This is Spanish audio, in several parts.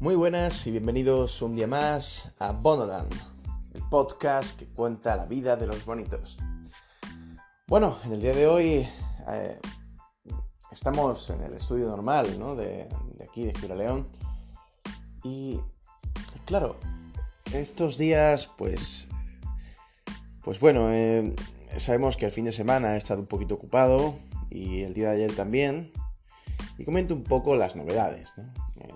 Muy buenas y bienvenidos un día más a Bonoland, el podcast que cuenta la vida de los bonitos. Bueno, en el día de hoy eh, estamos en el estudio normal ¿no? de, aquí, de Gira León. Y claro, estos días, pues, pues bueno, eh, sabemos que el fin de semana he estado un poquito ocupado y el día de ayer también. Y comento un poco las novedades. ¿no? Eh,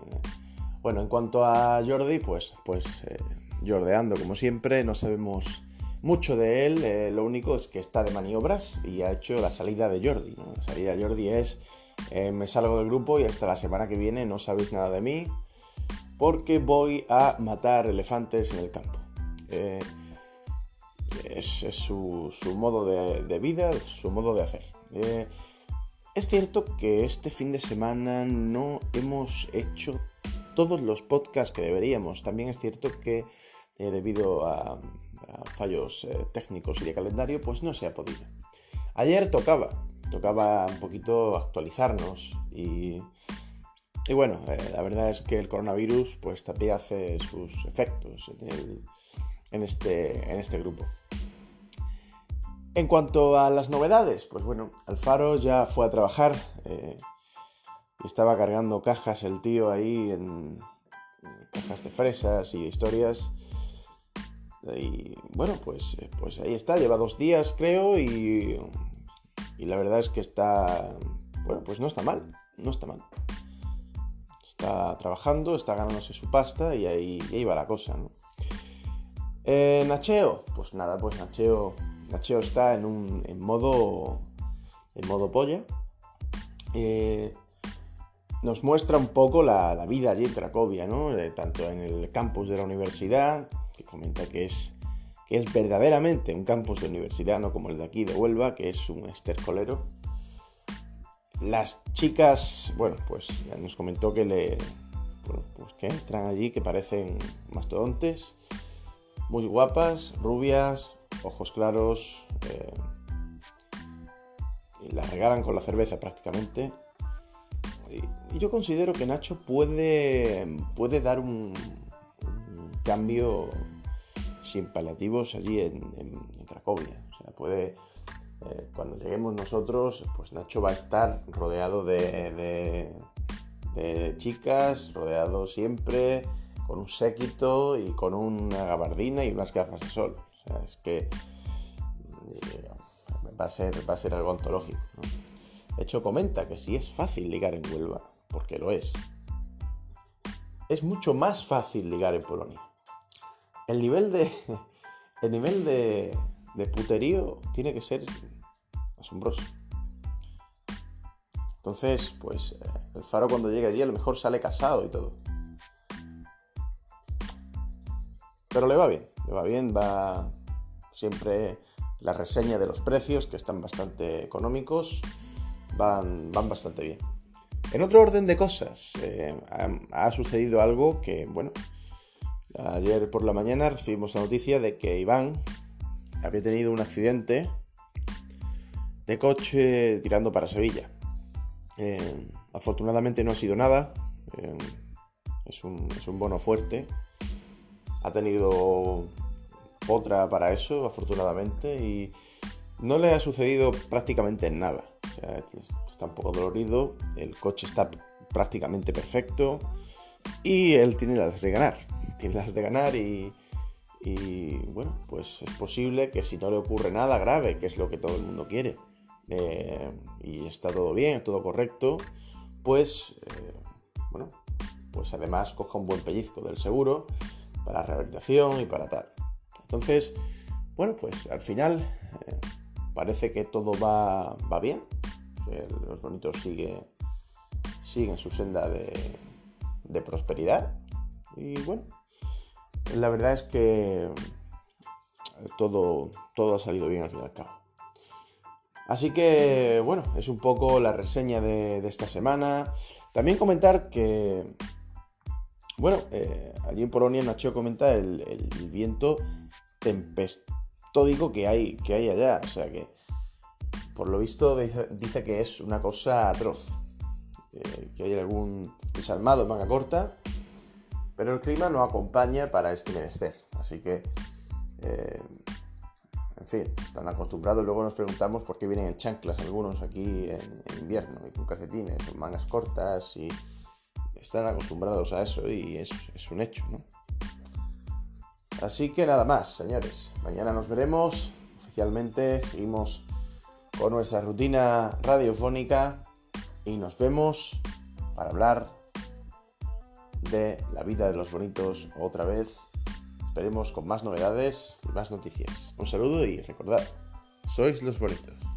bueno, en cuanto a Jordi, pues, pues eh, jordeando como siempre, no sabemos mucho de él, eh, lo único es que está de maniobras y ha hecho la salida de Jordi. La salida de Jordi es, eh, me salgo del grupo y hasta la semana que viene no sabéis nada de mí porque voy a matar elefantes en el campo. es, su, modo de, de, vida, su modo de hacer. es cierto que este fin de semana no hemos hecho todos los podcasts que deberíamos. También es cierto que eh, debido a, fallos eh, técnicos y de calendario, pues no se ha podido. Ayer tocaba, tocaba un poquito actualizarnos y, y bueno, eh, la verdad es que el coronavirus pues también hace sus efectos en, este, en este grupo. En cuanto a las novedades, pues bueno, Alfaro ya fue a trabajar estaba cargando cajas el tío ahí en, cajas de fresas y historias. Y bueno, pues, pues ahí está, lleva dos días creo y, y la verdad es que está, bueno, pues no está mal, no está mal. Está trabajando, está ganándose su pasta y ahí, ahí va la cosa, ¿no? Eh, Nacheo, pues nada, pues Nacheo, Nacheo está en un en modo en modo polla. Eh, nos muestra un poco la, vida allí en Cracovia, ¿no? Eh, tanto en el campus de la universidad, que comenta que es, que es verdaderamente un campus de universidad, no como el de aquí de Huelva, que es un estercolero. Las chicas, bueno, pues ya nos comentó que le. pues que entran allí que parecen mastodontes, muy guapas, rubias, ojos claros, eh, y las regalan con la cerveza prácticamente yo considero que Nacho puede, puede dar un, cambio sin paliativos allí en, Cracovia. O sea, puede, eh, cuando lleguemos nosotros, pues Nacho va a estar rodeado de, chicas, rodeado siempre con un séquito y con una gabardina y unas gafas de sol. O sea, es que eh, va, a ser, va a ser algo ontológico. Hecho, comenta que si es fácil ligar en Huelva, porque lo es. Es mucho más fácil ligar en Polonia. El nivel de. El nivel de, de puterío tiene que ser asombroso. Entonces, pues eh, el faro cuando llega allí a lo mejor sale casado y todo. Pero le va bien, le va bien, va siempre la reseña de los precios, que están bastante económicos, van, bastante bien. En otro orden de cosas, eh, ha, sucedido algo que, bueno, ayer por la mañana recibimos la noticia de que Iván había tenido un accidente de coche tirando para Sevilla. Eh, afortunadamente no ha sido nada, eh, es, un, es un bono fuerte, ha tenido otra para eso, afortunadamente, y no le ha sucedido prácticamente nada está un poco dolorido, el coche está prácticamente perfecto y él tiene las de ganar. Tiene las de ganar y, bueno, pues es posible que si no le ocurre nada grave, que es lo que todo el mundo quiere, eh, y está todo bien, todo correcto, pues eh, bueno, pues además coja un buen pellizco del seguro para rehabilitación y para tal. Entonces, bueno, pues al final eh, parece que todo va, va bien, los bonitos sigue, siguen su senda de, prosperidad. Y bueno, la verdad es que todo, todo ha salido bien al fin y al cabo. Así que, bueno, es un poco la reseña de, esta semana. También comentar que, bueno, eh, allí en Polonia Nacho comenta el, el, viento tempestódico que hay, que hay allá. O sea que por lo visto dice que es una cosa atroz. Eh, que hay algún desalmado en manga corta Pero el clima no acompaña para este menester, así que, eh, en fin, están acostumbrados. Luego nos preguntamos por qué vienen en chanclas algunos aquí en, invierno, y con calcetines, con mangas cortas, y están acostumbrados a eso, y es, es un hecho, ¿no? Así que nada más, señores. Mañana nos veremos oficialmente. Seguimos con nuestra rutina radiofónica y nos vemos para hablar de la vida de los bonitos otra vez. Esperemos con más novedades y más noticias. Un saludo y recordad, sois los bonitos.